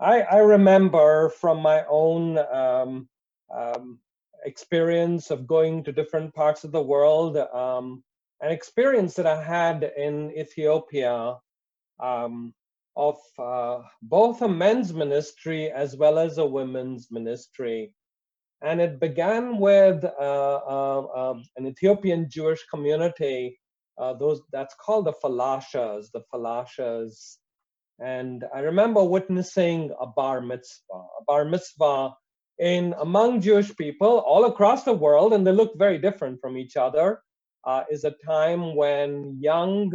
I, I remember from my own um, um, experience of going to different parts of the world, um, an experience that I had in Ethiopia um, of uh, both a men's ministry as well as a women's ministry. And it began with uh, uh, um, an Ethiopian Jewish community, uh, those that's called the Falashas, the Falashas. And I remember witnessing a bar mitzvah, a bar mitzvah in among Jewish people all across the world, and they look very different from each other, uh, is a time when young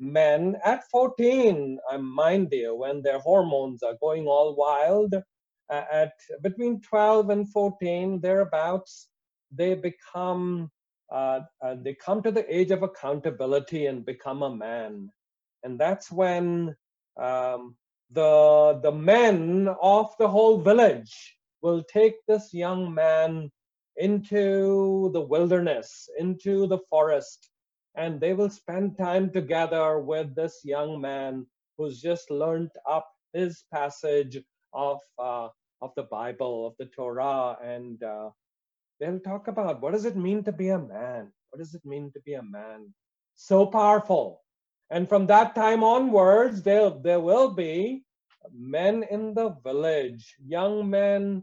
men at 14, I mind you, when their hormones are going all wild, uh, at between 12 and 14, thereabouts, they become uh, uh, they come to the age of accountability and become a man, and that's when um, the the men of the whole village will take this young man into the wilderness, into the forest, and they will spend time together with this young man who's just learned up his passage of uh, of the Bible, of the Torah, and uh, they'll talk about what does it mean to be a man? What does it mean to be a man? So powerful. And from that time onwards, there, there will be men in the village, young men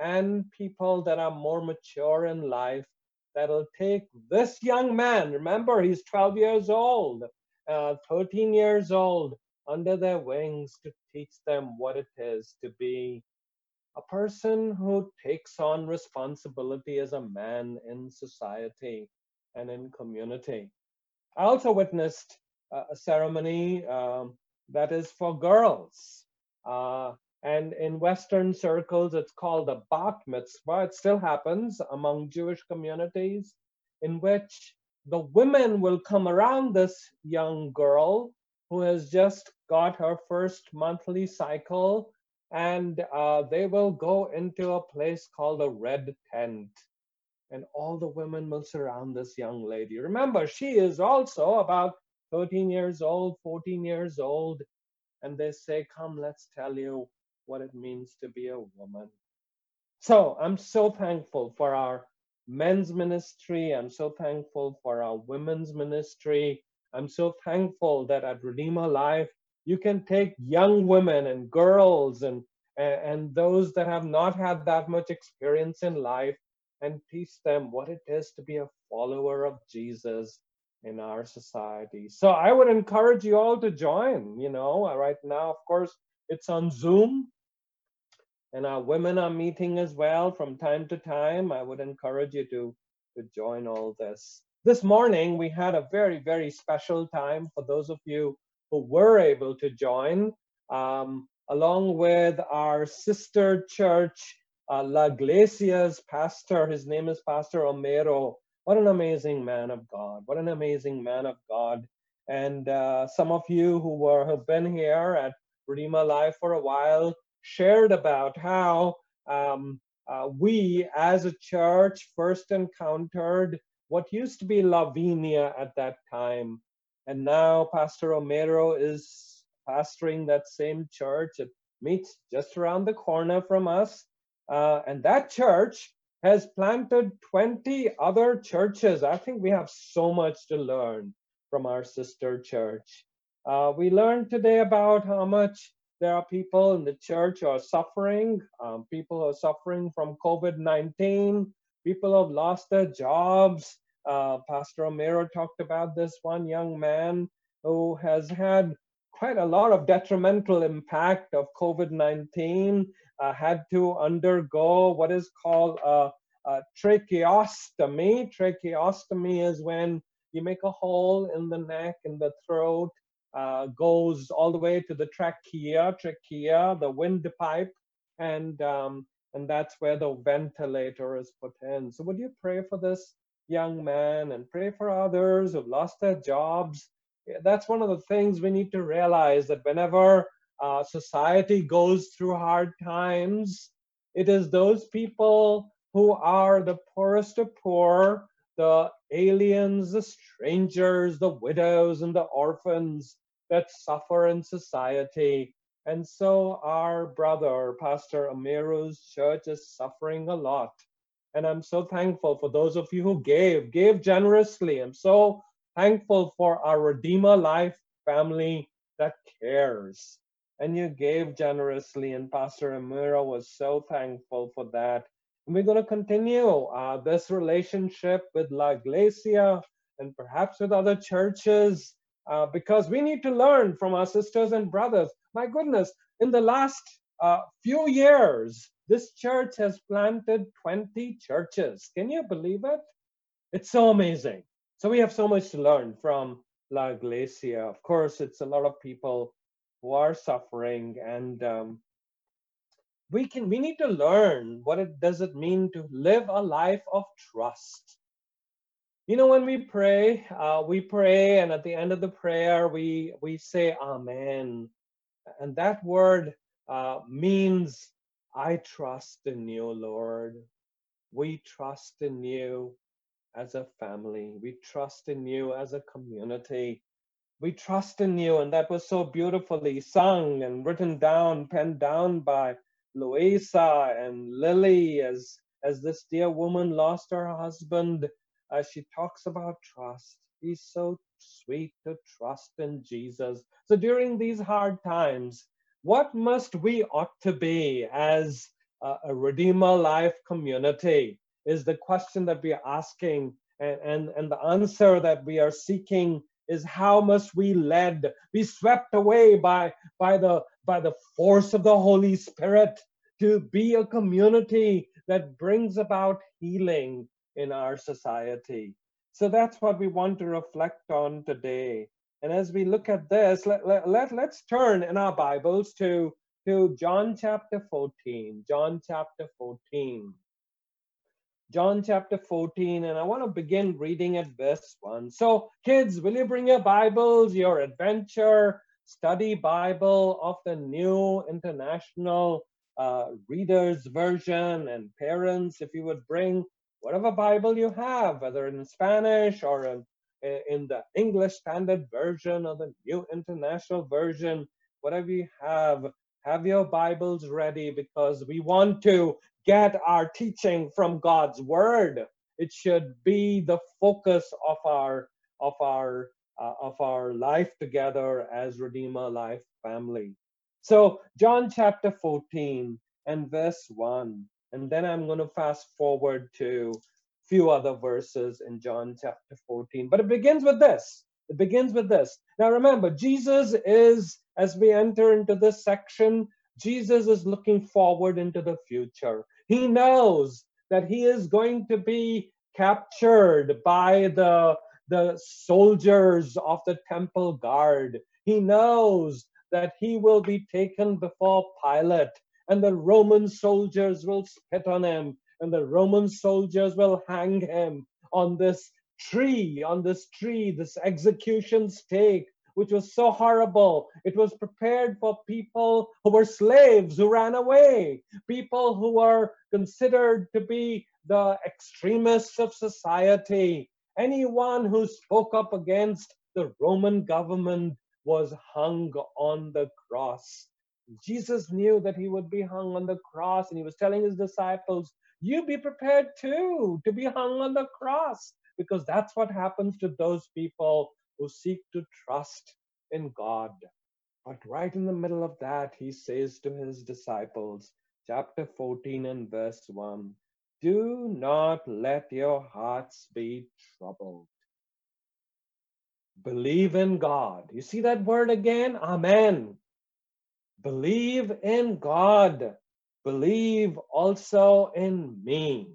and people that are more mature in life that'll take this young man, remember he's 12 years old, uh, 13 years old, under their wings to teach them what it is to be a person who takes on responsibility as a man in society and in community. I also witnessed a ceremony um, that is for girls. Uh, and in Western circles, it's called a bat mitzvah. It still happens among Jewish communities, in which the women will come around this young girl who has just got her first monthly cycle, and uh, they will go into a place called a red tent. And all the women will surround this young lady. Remember, she is also about 13 years old, 14 years old, and they say, Come, let's tell you what it means to be a woman. So I'm so thankful for our men's ministry. I'm so thankful for our women's ministry. I'm so thankful that at Redeemer Life, you can take young women and girls and, and those that have not had that much experience in life and teach them what it is to be a follower of Jesus in our society. So I would encourage you all to join. You know, uh, right now, of course, it's on Zoom, and our women are meeting as well from time to time. I would encourage you to to join all this. This morning we had a very very special time for those of you who were able to join, um, along with our sister church. Uh, La Iglesia's pastor, his name is Pastor Romero, what an amazing man of God. What an amazing man of God. And uh, some of you who were have been here at Redeemer Life for a while shared about how um, uh, we as a church first encountered what used to be Lavinia at that time. And now Pastor Romero is pastoring that same church. It meets just around the corner from us. Uh, and that church has planted 20 other churches. I think we have so much to learn from our sister church. Uh, we learned today about how much there are people in the church who are suffering. Um, people are suffering from COVID 19. People who have lost their jobs. Uh, Pastor Romero talked about this one young man who has had quite a lot of detrimental impact of COVID 19 uh, had to undergo what is called a, a tracheostomy. Tracheostomy is when you make a hole in the neck, in the throat, uh, goes all the way to the trachea, trachea, the windpipe, and um, and that's where the ventilator is put in. So would you pray for this young man and pray for others who've lost their jobs? That's one of the things we need to realize that whenever uh, society goes through hard times, it is those people who are the poorest of poor, the aliens, the strangers, the widows, and the orphans that suffer in society. And so our brother, Pastor Romero's church is suffering a lot. And I'm so thankful for those of you who gave, gave generously. I'm so thankful for our Redeemer Life family that cares. And you gave generously, and Pastor Romero was so thankful for that. And we're going to continue uh, this relationship with La Iglesia and perhaps with other churches uh, because we need to learn from our sisters and brothers. My goodness, in the last uh, few years, this church has planted 20 churches. Can you believe it? It's so amazing. So we have so much to learn from La Iglesia. Of course, it's a lot of people who are suffering, and um, we can we need to learn what it does it mean to live a life of trust. You know, when we pray, uh, we pray, and at the end of the prayer, we we say Amen, and that word uh, means I trust in you, Lord. We trust in you as a family. We trust in you as a community. We trust in you. And that was so beautifully sung and written down, penned down by Louisa and Lily as, as this dear woman lost her husband. As she talks about trust, He's so sweet to trust in Jesus. So during these hard times, what must we ought to be as a, a Redeemer Life community? is the question that we are asking and, and, and the answer that we are seeking is how must we led be swept away by by the by the force of the holy spirit to be a community that brings about healing in our society. So that's what we want to reflect on today. And as we look at this let, let, let, let's turn in our bibles to to john chapter 14 john chapter 14 John chapter 14, and I want to begin reading at verse 1. So, kids, will you bring your Bibles, your adventure study Bible of the New International uh, Reader's Version? And parents, if you would bring whatever Bible you have, whether in Spanish or in, in the English Standard Version or the New International Version, whatever you have, have your Bibles ready because we want to get our teaching from God's word. It should be the focus of our of our uh, of our life together as Redeemer Life family. So John chapter 14 and verse 1 and then I'm going to fast forward to a few other verses in John chapter 14 but it begins with this it begins with this now remember Jesus is as we enter into this section Jesus is looking forward into the future. He knows that he is going to be captured by the, the soldiers of the temple guard. He knows that he will be taken before Pilate, and the Roman soldiers will spit on him, and the Roman soldiers will hang him on this tree, on this tree, this execution stake which was so horrible. It was prepared for people who were slaves who ran away, people who were considered to be the extremists of society. Anyone who spoke up against the Roman government was hung on the cross. Jesus knew that he would be hung on the cross, and he was telling his disciples, You be prepared too to be hung on the cross, because that's what happens to those people who seek to trust in God. But right in the middle of that, he says to his disciples, chapter 14 and verse 1 Do not let your hearts be troubled. Believe in God. You see that word again? Amen. Believe in God. Believe also in me.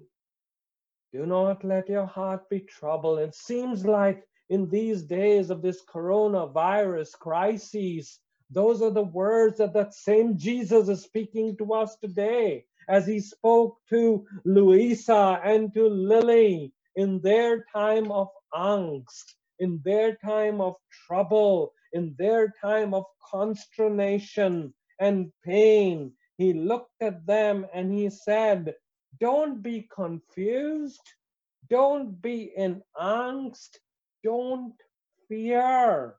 Do not let your heart be troubled. It seems like in these days of this coronavirus crisis. Those are the words that that same Jesus is speaking to us today as he spoke to Louisa and to Lily in their time of angst, in their time of trouble, in their time of consternation and pain. He looked at them and he said, Don't be confused. Don't be in angst. Don't fear.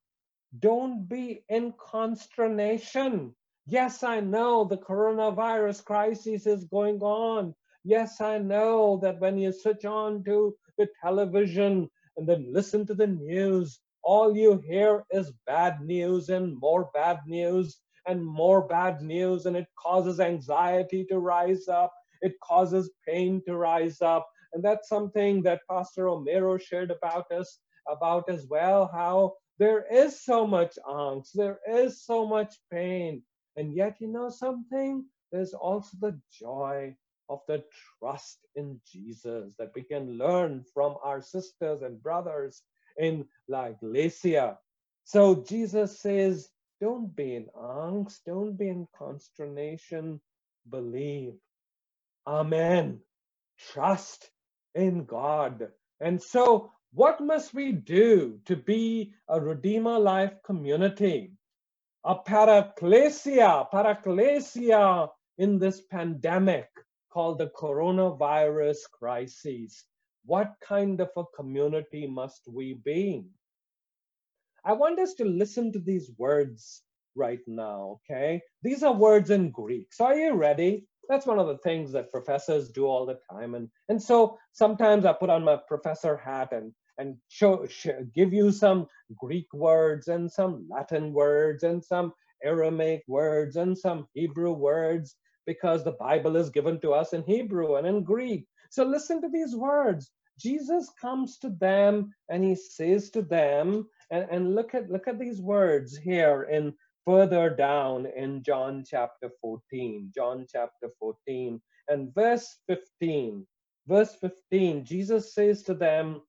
Don't be in consternation. Yes, I know the coronavirus crisis is going on. Yes, I know that when you switch on to the television and then listen to the news, all you hear is bad news and more bad news and more bad news, and it causes anxiety to rise up. It causes pain to rise up. And that's something that Pastor Romero shared about us about as well, how there is so much angst, there is so much pain. And yet, you know something? There's also the joy of the trust in Jesus that we can learn from our sisters and brothers in La Iglesia. So Jesus says, don't be in angst, don't be in consternation, believe. Amen. Trust in God. And so, what must we do to be a Redeemer Life community? A paraklesia, paraklesia in this pandemic called the coronavirus crisis. What kind of a community must we be? I want us to listen to these words right now, okay? These are words in Greek. So are you ready? That's one of the things that professors do all the time. And, and so sometimes I put on my professor hat and, and show, show, give you some Greek words and some Latin words and some Aramaic words and some Hebrew words because the Bible is given to us in Hebrew and in Greek. So listen to these words. Jesus comes to them and he says to them, and, and look at look at these words here in further down in John chapter 14. John chapter 14 and verse 15. Verse 15, Jesus says to them,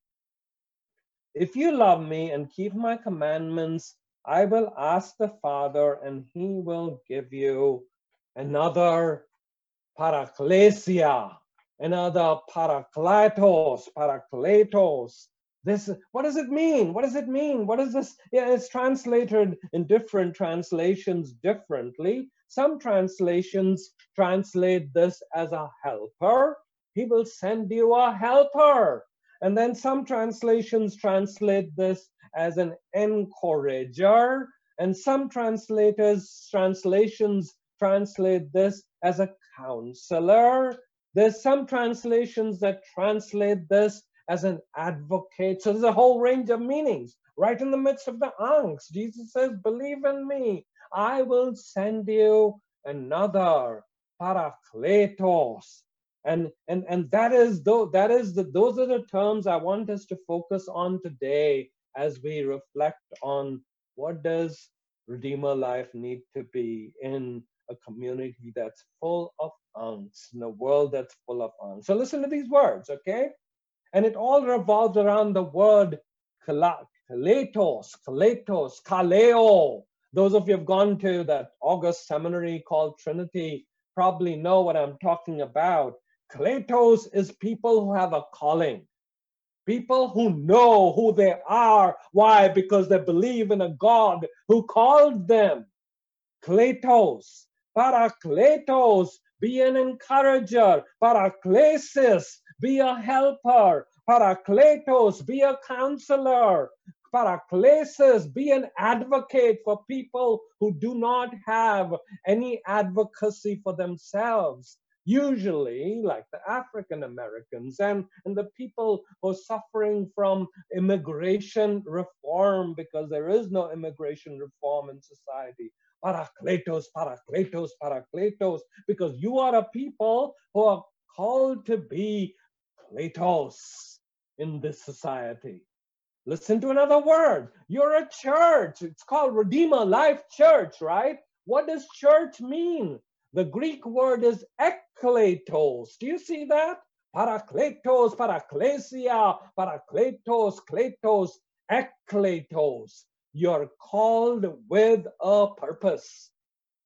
If you love me and keep my commandments, I will ask the Father, and he will give you another paraklesia, another parakletos, parakletos. This, what does it mean? What does it mean? What is this? Yeah, it's translated in different translations differently. Some translations translate this as a helper. He will send you a helper. And then some translations translate this as an encourager. And some translators, translations translate this as a counselor. There's some translations that translate this as an advocate. So there's a whole range of meanings. Right in the midst of the angst, Jesus says, Believe in me, I will send you another parakletos. And, and, and that is though that is the those are the terms I want us to focus on today as we reflect on what does Redeemer life need to be in a community that's full of angst, in a world that's full of angst. So listen to these words, okay? And it all revolves around the word kaletos, kaletos, kaleo. Those of you who have gone to that August seminary called Trinity probably know what I'm talking about. Kaletos is people who have a calling. People who know who they are. Why? Because they believe in a God who called them. Kletos. Parakletos, be an encourager. Paraklesis, be a helper. Parakletos, be a counselor. Paraklesis, be an advocate for people who do not have any advocacy for themselves. Usually, like the African Americans and, and the people who are suffering from immigration reform because there is no immigration reform in society. Parakletos, Parakletos, Parakletos, because you are a people who are called to be Kletos in this society. Listen to another word. You're a church. It's called Redeemer Life Church, right? What does church mean? The Greek word is ekkletos. Do you see that? Parakletos, paraklesia, parakletos, kletos, ekkletos. You're called with a purpose.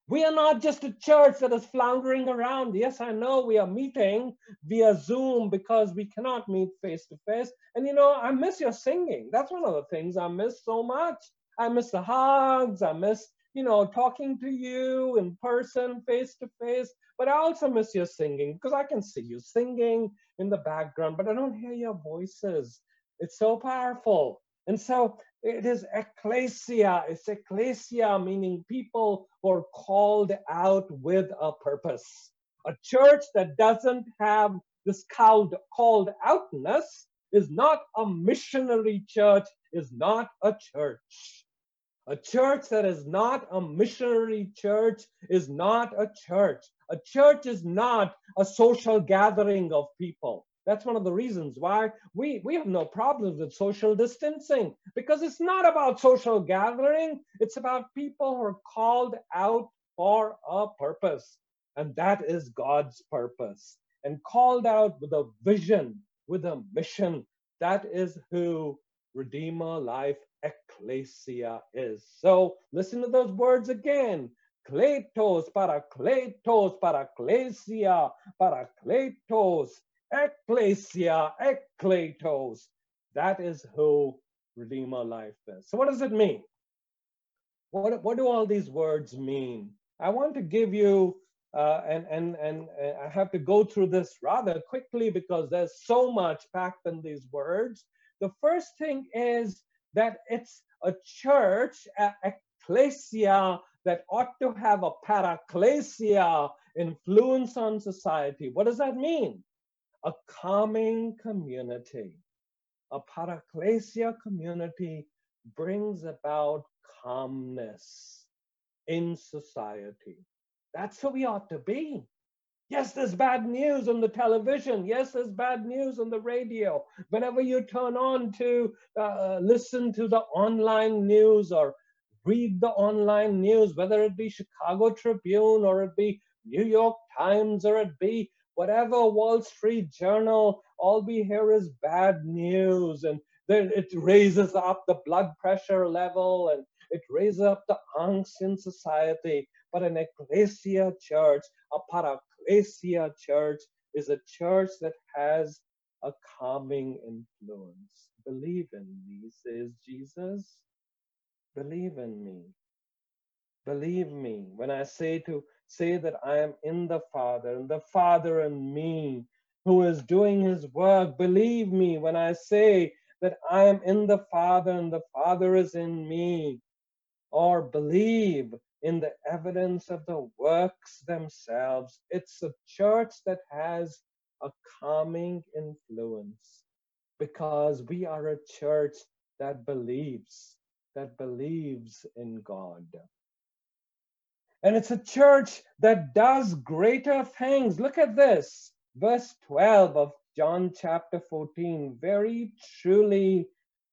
We are not just a church that is floundering around. Yes, I know we are meeting via Zoom because we cannot meet face to face. And you know, I miss your singing. That's one of the things I miss so much. I miss the hugs. I miss, you know, talking to you in person, face to face. But I also miss your singing because I can see you singing in the background, but I don't hear your voices. It's so powerful. And so it is ecclesia. It's ecclesia, meaning people who are called out with a purpose. A church that doesn't have this called, called outness is not a missionary church, is not a church. A church that is not a missionary church is not a church. A church is not a social gathering of people. That's one of the reasons why we, we have no problems with social distancing because it's not about social gathering. It's about people who are called out for a purpose. And that is God's purpose. And called out with a vision, with a mission. That is who Redeemer Life Ecclesia is. So listen to those words again. Kletos, parakletos, paraklesia, parakletos, ecclesia, ekkletos. That is who Redeemer Life is. So what does it mean? What, what do all these words mean? I want to give you, uh, and, and, and uh, I have to go through this rather quickly because there's so much packed in these words. The first thing is that it's a church, a ecclesia, that ought to have a paraklesia influence on society. What does that mean? A calming community. A paraklesia community brings about calmness in society. That's who we ought to be. Yes, there's bad news on the television. Yes, there's bad news on the radio. Whenever you turn on to uh, listen to the online news or read the online news, whether it be Chicago Tribune or it be New York Times or it be whatever Wall Street Journal, all we hear is bad news. And then it raises up the blood pressure level and it raises up the angst in society. But an ecclesia church, a paraklesia church, is a church that has a calming influence. Believe in me, says Jesus. Believe in me. Believe me when I say to say that I am in the Father and the Father in me who is doing his work. Believe me when I say that I am in the Father and the Father is in me. Or believe in the evidence of the works themselves. It's a church that has a calming influence because we are a church that believes, that believes in God. And it's a church that does greater things. Look at this, verse 12 of John chapter 14. Very truly,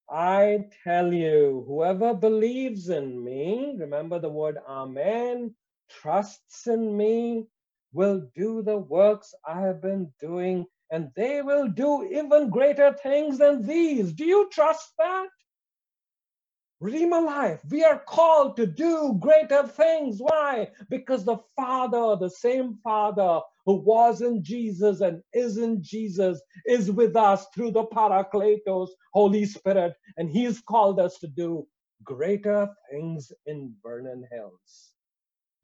I tell you, whoever believes in me, remember the word Amen, trusts in me, will do the works I have been doing, and they will do even greater things than these. Do you trust that? Redeemer life. We are called to do greater things. Why? Because the Father, the same Father who was in Jesus and is in Jesus, is with us through the Parakletos, Holy Spirit, and He's called us to do greater things in Vernon Hills,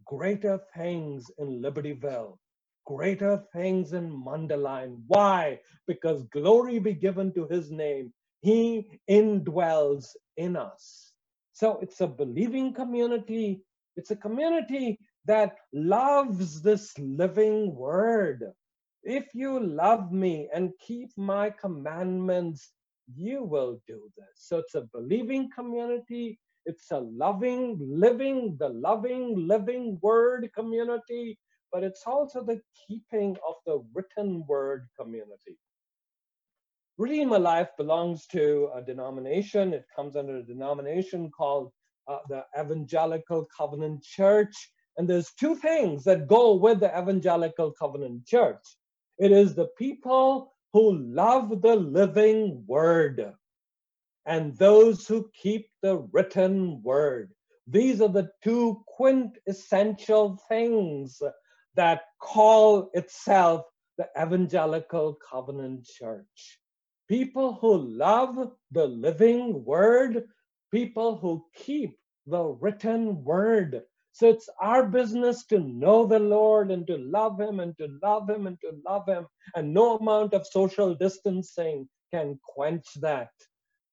greater things in Libertyville, greater things in Mundelein. Why? Because glory be given to His name. He indwells in us. So it's a believing community. It's a community that loves this living word. If you love me and keep my commandments, you will do this. So it's a believing community. It's a loving, living, the loving, living word community, but it's also the keeping of the written word community. Redeemer Life belongs to a denomination. It comes under a denomination called uh, the Evangelical Covenant Church. And there's two things that go with the Evangelical Covenant Church it is the people who love the living word and those who keep the written word. These are the two quintessential things that call itself the Evangelical Covenant Church people who love the living word, people who keep the written word. So it's our business to know the Lord and to love Him and to love Him and to love Him. And no amount of social distancing can quench that.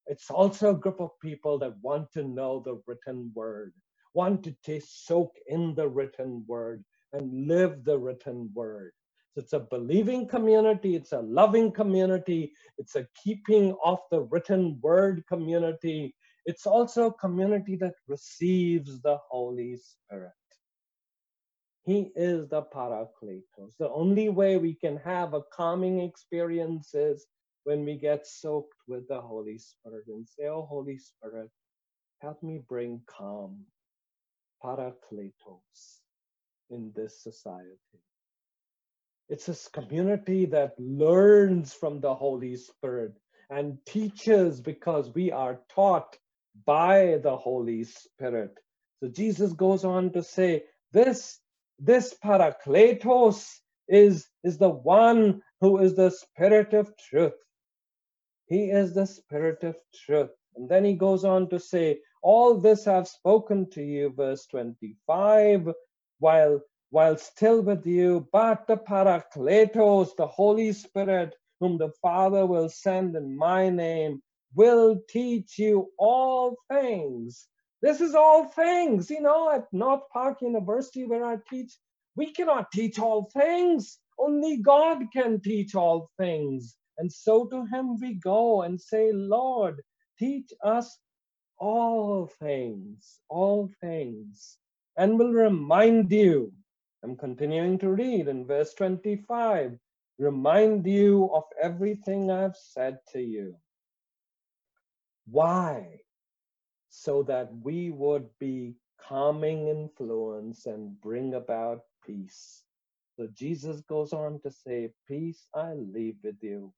it's also a group of people that want to know the written word, want to taste, soak in the written word and live the written word. So it's a believing community, it's a loving community, it's a keeping of the written word community. It's also a community that receives the Holy Spirit. He is the Parakletos. The only way we can have a calming experience is when we get soaked with the Holy Spirit and say, Oh, Holy Spirit, help me bring calm, Parakletos, in this society. It's this community that learns from the Holy Spirit and teaches because we are taught by the Holy Spirit. So Jesus goes on to say, This this Parakletos is, is the one who is the Spirit of truth. He is the Spirit of truth. And then he goes on to say, All this I've spoken to you, verse 25, while, while still with you, but the Parakletos, the Holy Spirit, whom the Father will send in my name, will teach you all things this is all things, you know, at North Park University where I teach, we cannot teach all things. Only God can teach all things. And so to him we go and say, Lord, teach us all things, all things. And we'll remind you, I'm continuing to read in verse 25, remind you of everything I've said to you. Why? so that we would be calming influence and bring about peace. So Jesus goes on to say, Peace I leave with you,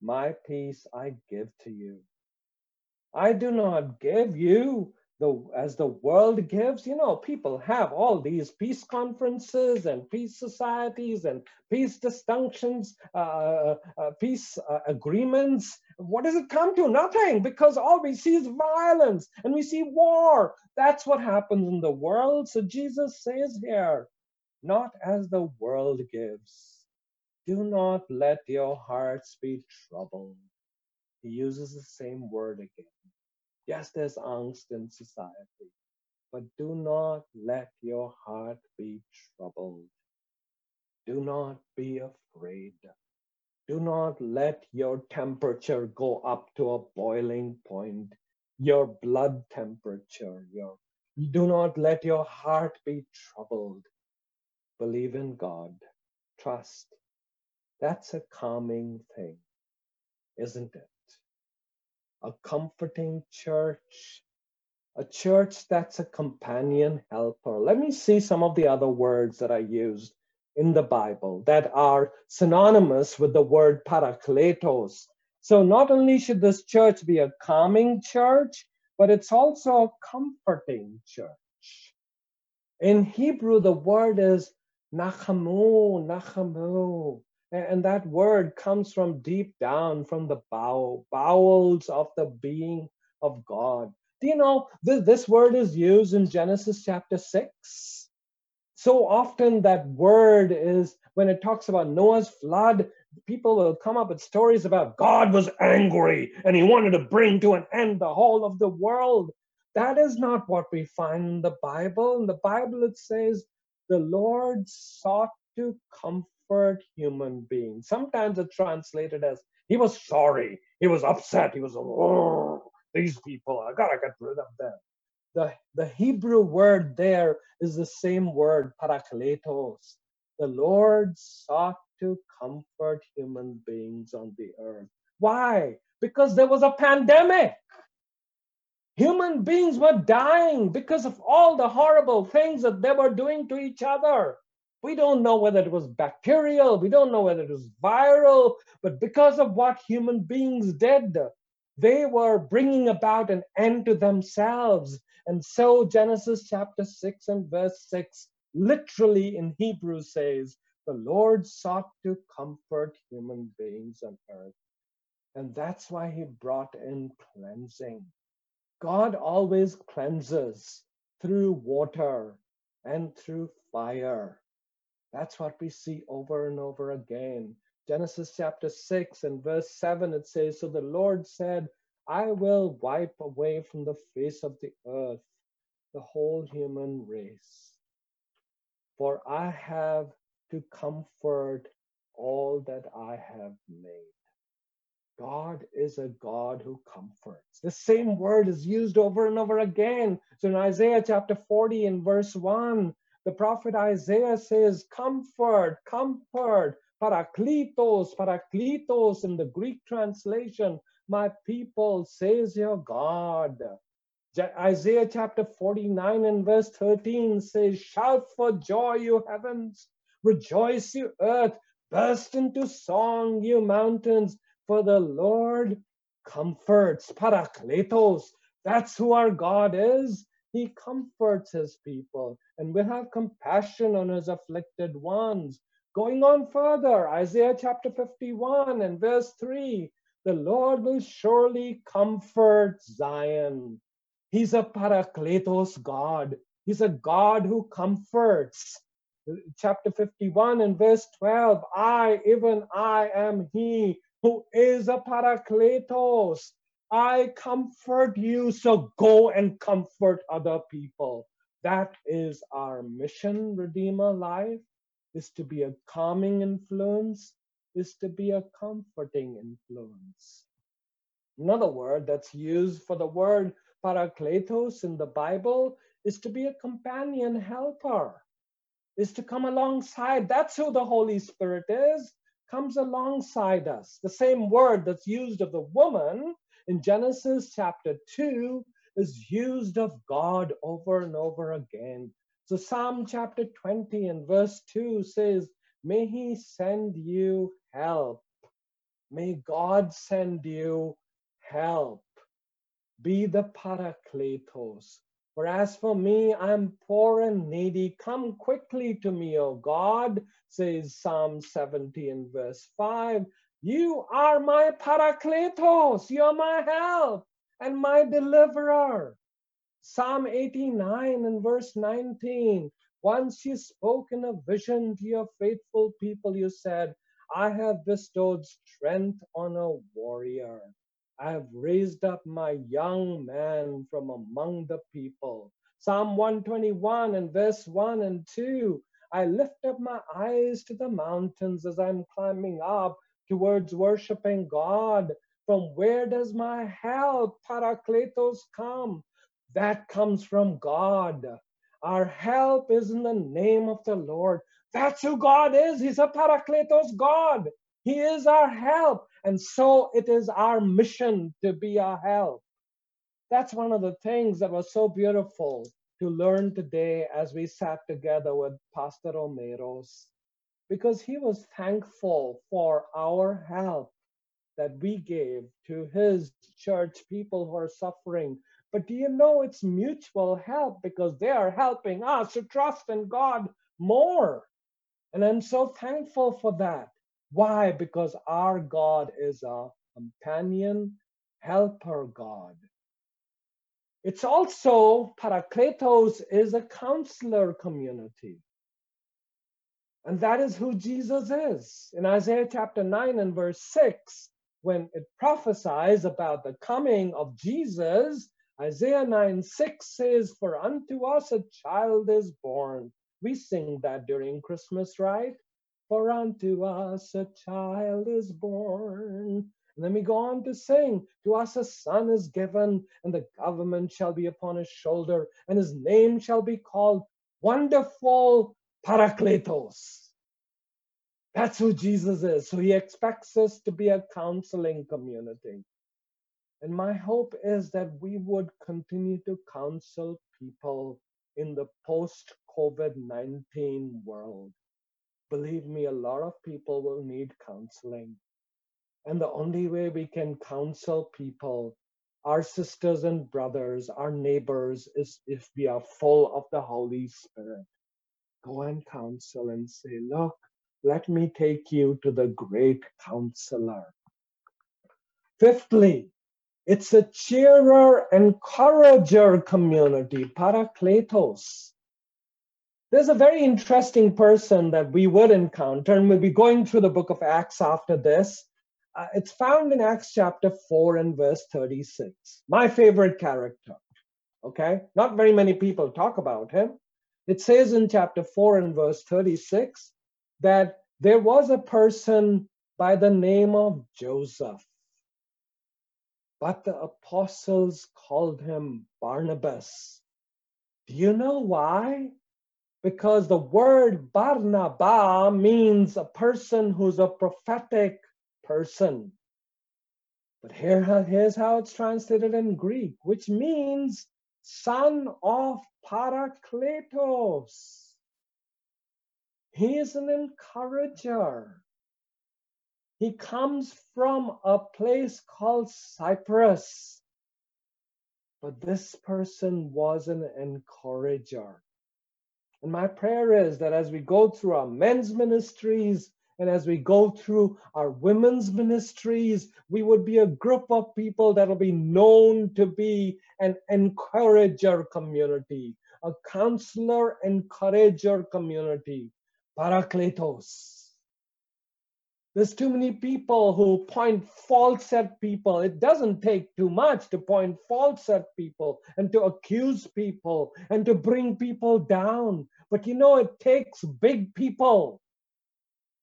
my peace I give to you. I do not give you the as the world gives you know people have all these peace conferences and peace societies and peace distinctions uh, uh, peace uh, agreements. What does it come to? Nothing because all we see is violence and we see war. That's what happens in the world. So jesus says here not as the world gives. Do not let your hearts be troubled. He uses the same word again Yes, there's angst in society, but do not let your heart be troubled. Do not be afraid. Do not let your temperature go up to a boiling point, your blood temperature, your do not let your heart be troubled. Believe in God. Trust. That's a calming thing, isn't it? A comforting church, a church that's a companion helper. Let me see some of the other words that I used in the Bible that are synonymous with the word parakletos. So not only should this church be a calming church, but it's also a comforting church. In Hebrew, the word is nachamu, nachamu. And that word comes from deep down from the bow, bowels of the being of God. Do you know this, this word is used in Genesis chapter 6? So often that word is when it talks about Noah's flood, people will come up with stories about God was angry and he wanted to bring to an end the whole of the world. That is not what we find in the Bible. In the Bible, it says, the Lord sought to comfort human beings. Sometimes it's translated as he was sorry, he was upset, he was, oh, these people, I gotta get rid of them. The, the Hebrew word there is the same word, parakletos. The Lord sought to comfort human beings on the earth. Why? Because there was a pandemic. Human beings were dying because of all the horrible things that they were doing to each other. We don't know whether it was bacterial, we don't know whether it was viral, but because of what human beings did, they were bringing about an end to themselves. And so Genesis chapter 6 and verse 6 literally in Hebrew says, the Lord sought to comfort human beings on earth. And that's why he brought in cleansing. God always cleanses through water and through fire. That's what we see over and over again. Genesis chapter 6 and verse 7, it says, So the Lord said, I will wipe away from the face of the earth the whole human race. For I have to comfort all that I have made. God is a God who comforts. The same word is used over and over again. So in Isaiah chapter 40 and verse 1, the prophet Isaiah says, Comfort, comfort, parakletos, parakletos in the Greek translation. My people, says your God. Isaiah chapter 49 and verse 13 says, Shout for joy, you heavens, rejoice, you earth, burst into song, you mountains, for the Lord comforts, parakletos. That's who our God is. He comforts his people and will have compassion on his afflicted ones. Going on further, Isaiah chapter 51 and verse 3 the Lord will surely comfort Zion. He's a parakletos God. He's a God who comforts. Chapter 51 and verse 12 I, even I, am He who is a parakletos. I comfort you, so go and comfort other people. That is our mission, Redeemer Life, is to be a calming influence, is to be a comforting influence. Another word that's used for the word parakletos in the Bible is to be a companion helper, is to come alongside. That's who the Holy Spirit is comes alongside us. The same word that's used of the woman in Genesis chapter 2 is used of God over and over again. So Psalm chapter 20 and verse 2 says, May he send you help. May God send you help. Be the parakletos for as for me, I'm poor and needy. Come quickly to me, O God, says Psalm 70 and verse 5. You are my parakletos, you're my help and my deliverer. Psalm 89 and verse 19. Once you spoke in a vision to your faithful people, you said, I have bestowed strength on a warrior. I have raised up my young man from among the people. Psalm 121 and verse 1 and 2. I lift up my eyes to the mountains as I'm climbing up towards worshiping God. From where does my help, Parakletos, come? That comes from God. Our help is in the name of the Lord. That's who God is. He's a Parakletos God. He is our help. And so it is our mission to be our help. That's one of the things that was so beautiful to learn today as we sat together with Pastor Romero's, because he was thankful for our help that we gave to his church people who are suffering. But do you know it's mutual help because they are helping us to trust in God more. And I'm so thankful for that. Why? Because our God is a companion, helper God. It's also, Parakletos is a counselor community. And that is who Jesus is. In Isaiah chapter 9 and verse 6, when it prophesies about the coming of Jesus, Isaiah 9 6 says, For unto us a child is born. We sing that during Christmas, right? For unto us a child is born. And then we go on to sing, To us a son is given, and the government shall be upon his shoulder, and his name shall be called Wonderful Parakletos. That's who Jesus is. So he expects us to be a counseling community. And my hope is that we would continue to counsel people in the post COVID 19 world believe me, a lot of people will need counseling. And the only way we can counsel people, our sisters and brothers, our neighbors, is if we are full of the Holy Spirit. Go and counsel and say, Look, let me take you to the great counselor. Fifthly, it's a cheerer, encourager community, parakletos. There's a very interesting person that we would encounter, and we'll be going through the book of Acts after this. Uh, it's found in Acts chapter 4 and verse 36. My favorite character. Okay? Not very many people talk about him. It says in chapter 4 and verse 36 that there was a person by the name of Joseph, but the apostles called him Barnabas. Do you know why? Because the word Barnabas means a person who's a prophetic person. But here, here's how it's translated in Greek, which means son of Parakletos. He is an encourager. He comes from a place called Cyprus. But this person was an encourager. And my prayer is that as we go through our men's ministries, and as we go through our women's ministries, we would be a group of people that will be known to be an encourager community, a counselor encourager community, parakletos. There's too many people who point faults at people. It doesn't take too much to point faults at people and to accuse people and to bring people down. But you know, it takes big people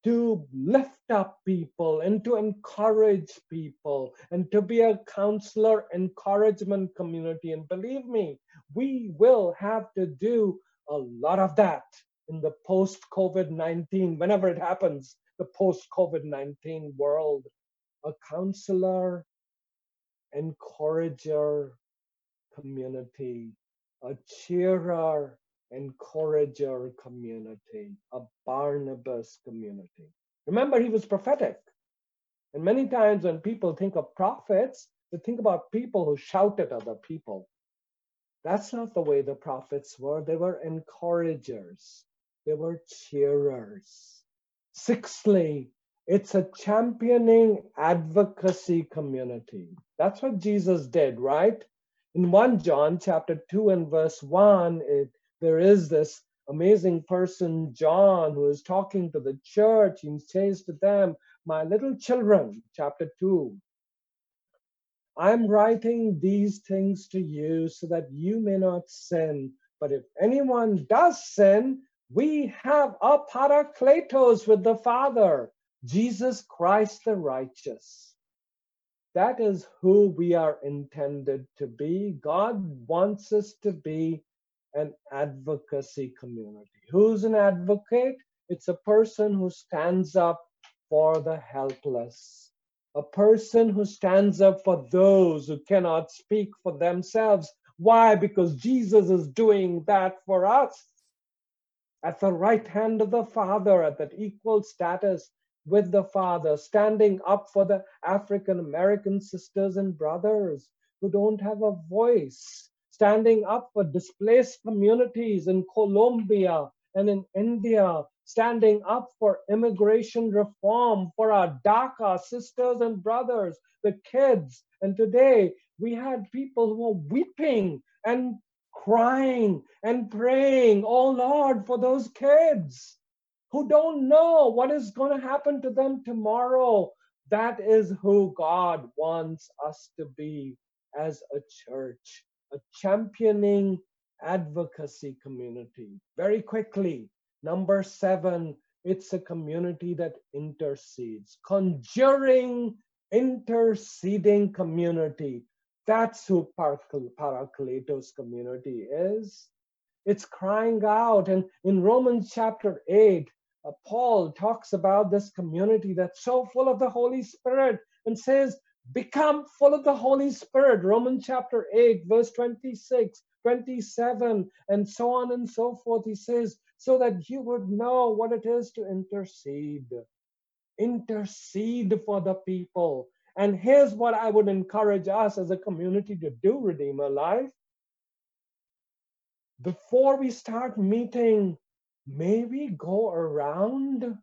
to lift up people and to encourage people and to be a counselor encouragement community. And believe me, we will have to do a lot of that in the post COVID 19, whenever it happens, the post COVID 19 world. A counselor, encourager community, a cheerer, encourager community, a Barnabas community. Remember, he was prophetic. And many times when people think of prophets, they think about people who shout at other people. That's not the way the prophets were. They were encouragers, they were cheerers. Sixthly, it's a championing advocacy community. That's what Jesus did, right? In 1 John chapter 2 and verse 1, it there is this amazing person, John, who is talking to the church. He says to them, My little children, chapter 2, I'm writing these things to you so that you may not sin. But if anyone does sin, we have a parakletos with the Father, Jesus Christ the righteous. That is who we are intended to be. God wants us to be an advocacy community. Who's an advocate? It's a person who stands up for the helpless, a person who stands up for those who cannot speak for themselves. Why? Because Jesus is doing that for us. At the right hand of the Father, at that equal status with the Father, standing up for the African American sisters and brothers who don't have a voice, standing up for displaced communities in Colombia and in India, standing up for immigration reform for our DACA sisters and brothers, the kids. And today we had people who were weeping and crying and praying, oh Lord, for those kids who don't know what is going to happen to them tomorrow. That is who God wants us to be as a church a championing advocacy community. Very quickly, number seven, it's a community that intercedes, conjuring, interceding community. That's who Parakletos community is. It's crying out. And in Romans chapter 8, uh, Paul talks about this community that's so full of the Holy Spirit and says, Become full of the Holy Spirit. Romans chapter 8, verse 26, 27, and so on and so forth. He says, so that you would know what it is to intercede. Intercede for the people. And here's what I would encourage us as a community to do, Redeemer Life. Before we start meeting, may we go around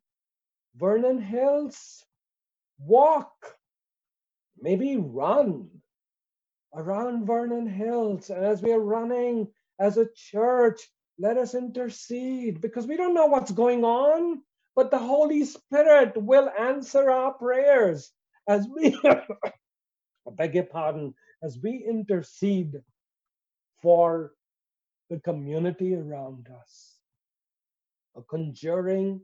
Vernon Hills, walk maybe run around Vernon Hills. And as we are running as a church, let us intercede because we don't know what's going on, but the Holy Spirit will answer our prayers. as we, I beg your pardon, as we intercede for the community around us, a conjuring,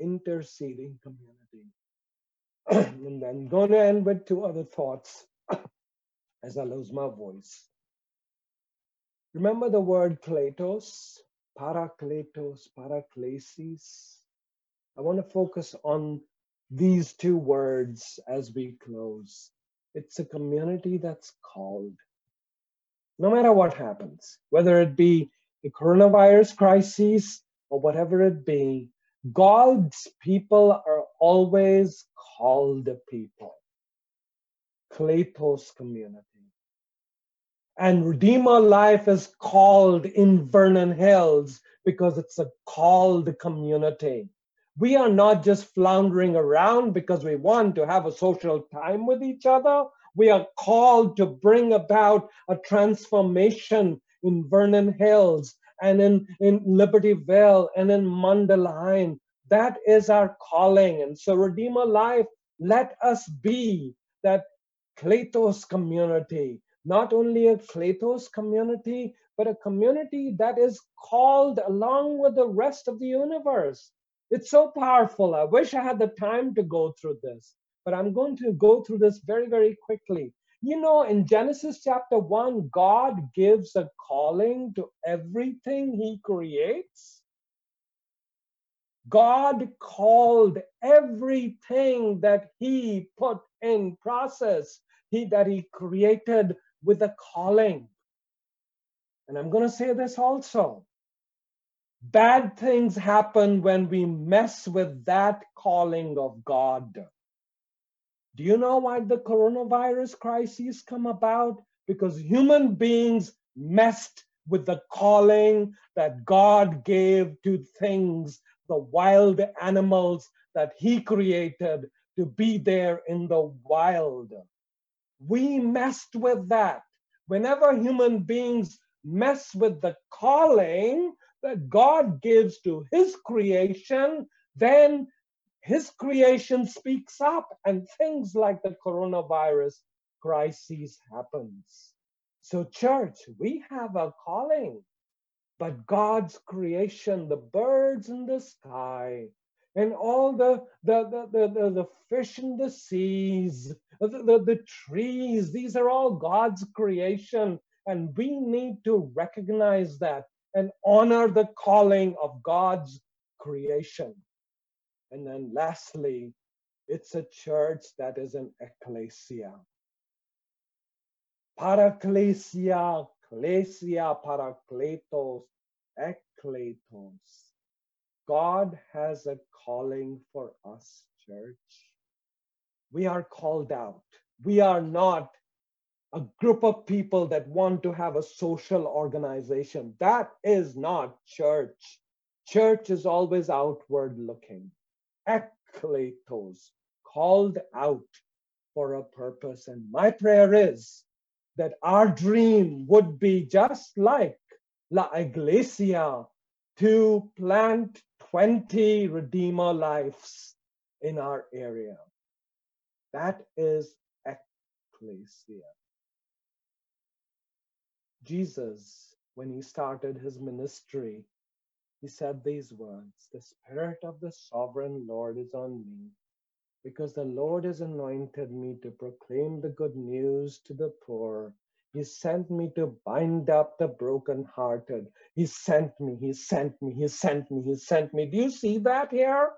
interceding community. and going to end with two other thoughts as I lose my voice. Remember the word kletos, parakletos, paraklesis. I want to focus on these two words as we close. It's a community that's called. No matter what happens, whether it be the coronavirus crisis or whatever it be, God's people are always called people. Kletos community. And Redeemer Life is called in Vernon Hills because it's a called community. We are not just floundering around because we want to have a social time with each other. We are called to bring about a transformation in Vernon Hills and in, in Libertyville and in Mundelein. That is our calling. And so, Redeemer Life, let us be that Kletos community, not only a Kletos community, but a community that is called along with the rest of the universe. It's so powerful. I wish I had the time to go through this, but I'm going to go through this very, very quickly. You know, in Genesis chapter 1, God gives a calling to everything he creates. God called everything that he put in process, he that he created with a calling. And I'm going to say this also. Bad things happen when we mess with that calling of God. Do you know why the coronavirus crisis come about? Because human beings messed with the calling that God gave to things, the wild animals that He created to be there in the wild. We messed with that. Whenever human beings mess with the calling that God gives to His creation, then his creation speaks up and things like the coronavirus crisis happens so church we have a calling but god's creation the birds in the sky and all the the the, the, the, fish in the seas the, the, the trees these are all god's creation and we need to recognize that and honor the calling of god's creation and then lastly, it's a church that is an ecclesia. Paraklesia, klesia, parakletos, ekkletos. God has a calling for us, church. We are called out. We are not a group of people that want to have a social organization. That is not church. Church is always outward looking ekkletos, called out for a purpose. And my prayer is that our dream would be just like La Iglesia to plant 20 Redeemer lives in our area. That is ecclesia. Jesus, when he started his ministry, he said these words The Spirit of the sovereign Lord is on me, because the Lord has anointed me to proclaim the good news to the poor. He sent me to bind up the brokenhearted. He sent me, He sent me, He sent me, He sent me. Do you see that here?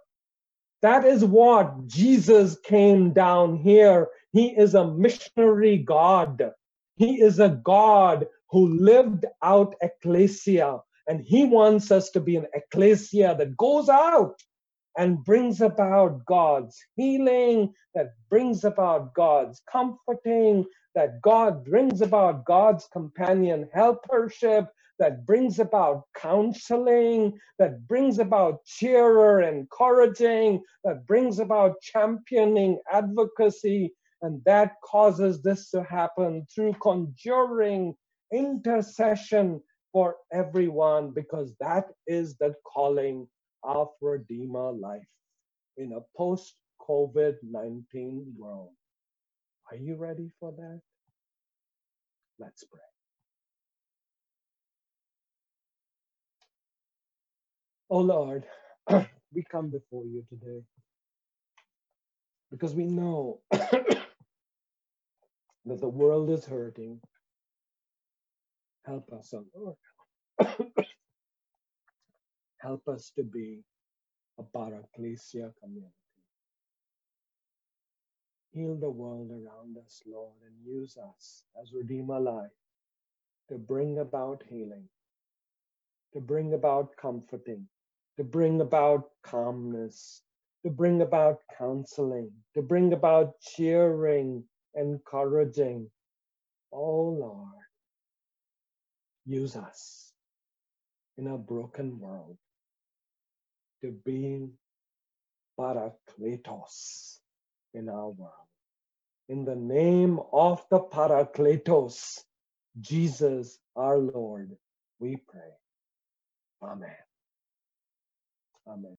That is what Jesus came down here. He is a missionary God. He is a God who lived out ecclesia. And he wants us to be an ecclesia that goes out and brings about God's healing, that brings about God's comforting, that God brings about God's companion helpership, that brings about counseling, that brings about cheerer, encouraging, that brings about championing advocacy, and that causes this to happen through conjuring intercession for everyone because that is the calling of Redeemer life in a post COVID 19 world. Are you ready for that? Let's pray. Oh Lord, we come before you today because we know that the world is hurting. Help us, oh Lord. Help us to be a Paraklesia community. Heal the world around us, Lord, and use us as Redeemer Life to bring about healing, to bring about comforting, to bring about calmness, to bring about counseling, to bring about cheering, encouraging. Oh Lord, use us in a broken world to be Parakletos in our world. In the name of the Parakletos, Jesus our Lord, we pray. Amen. Amen.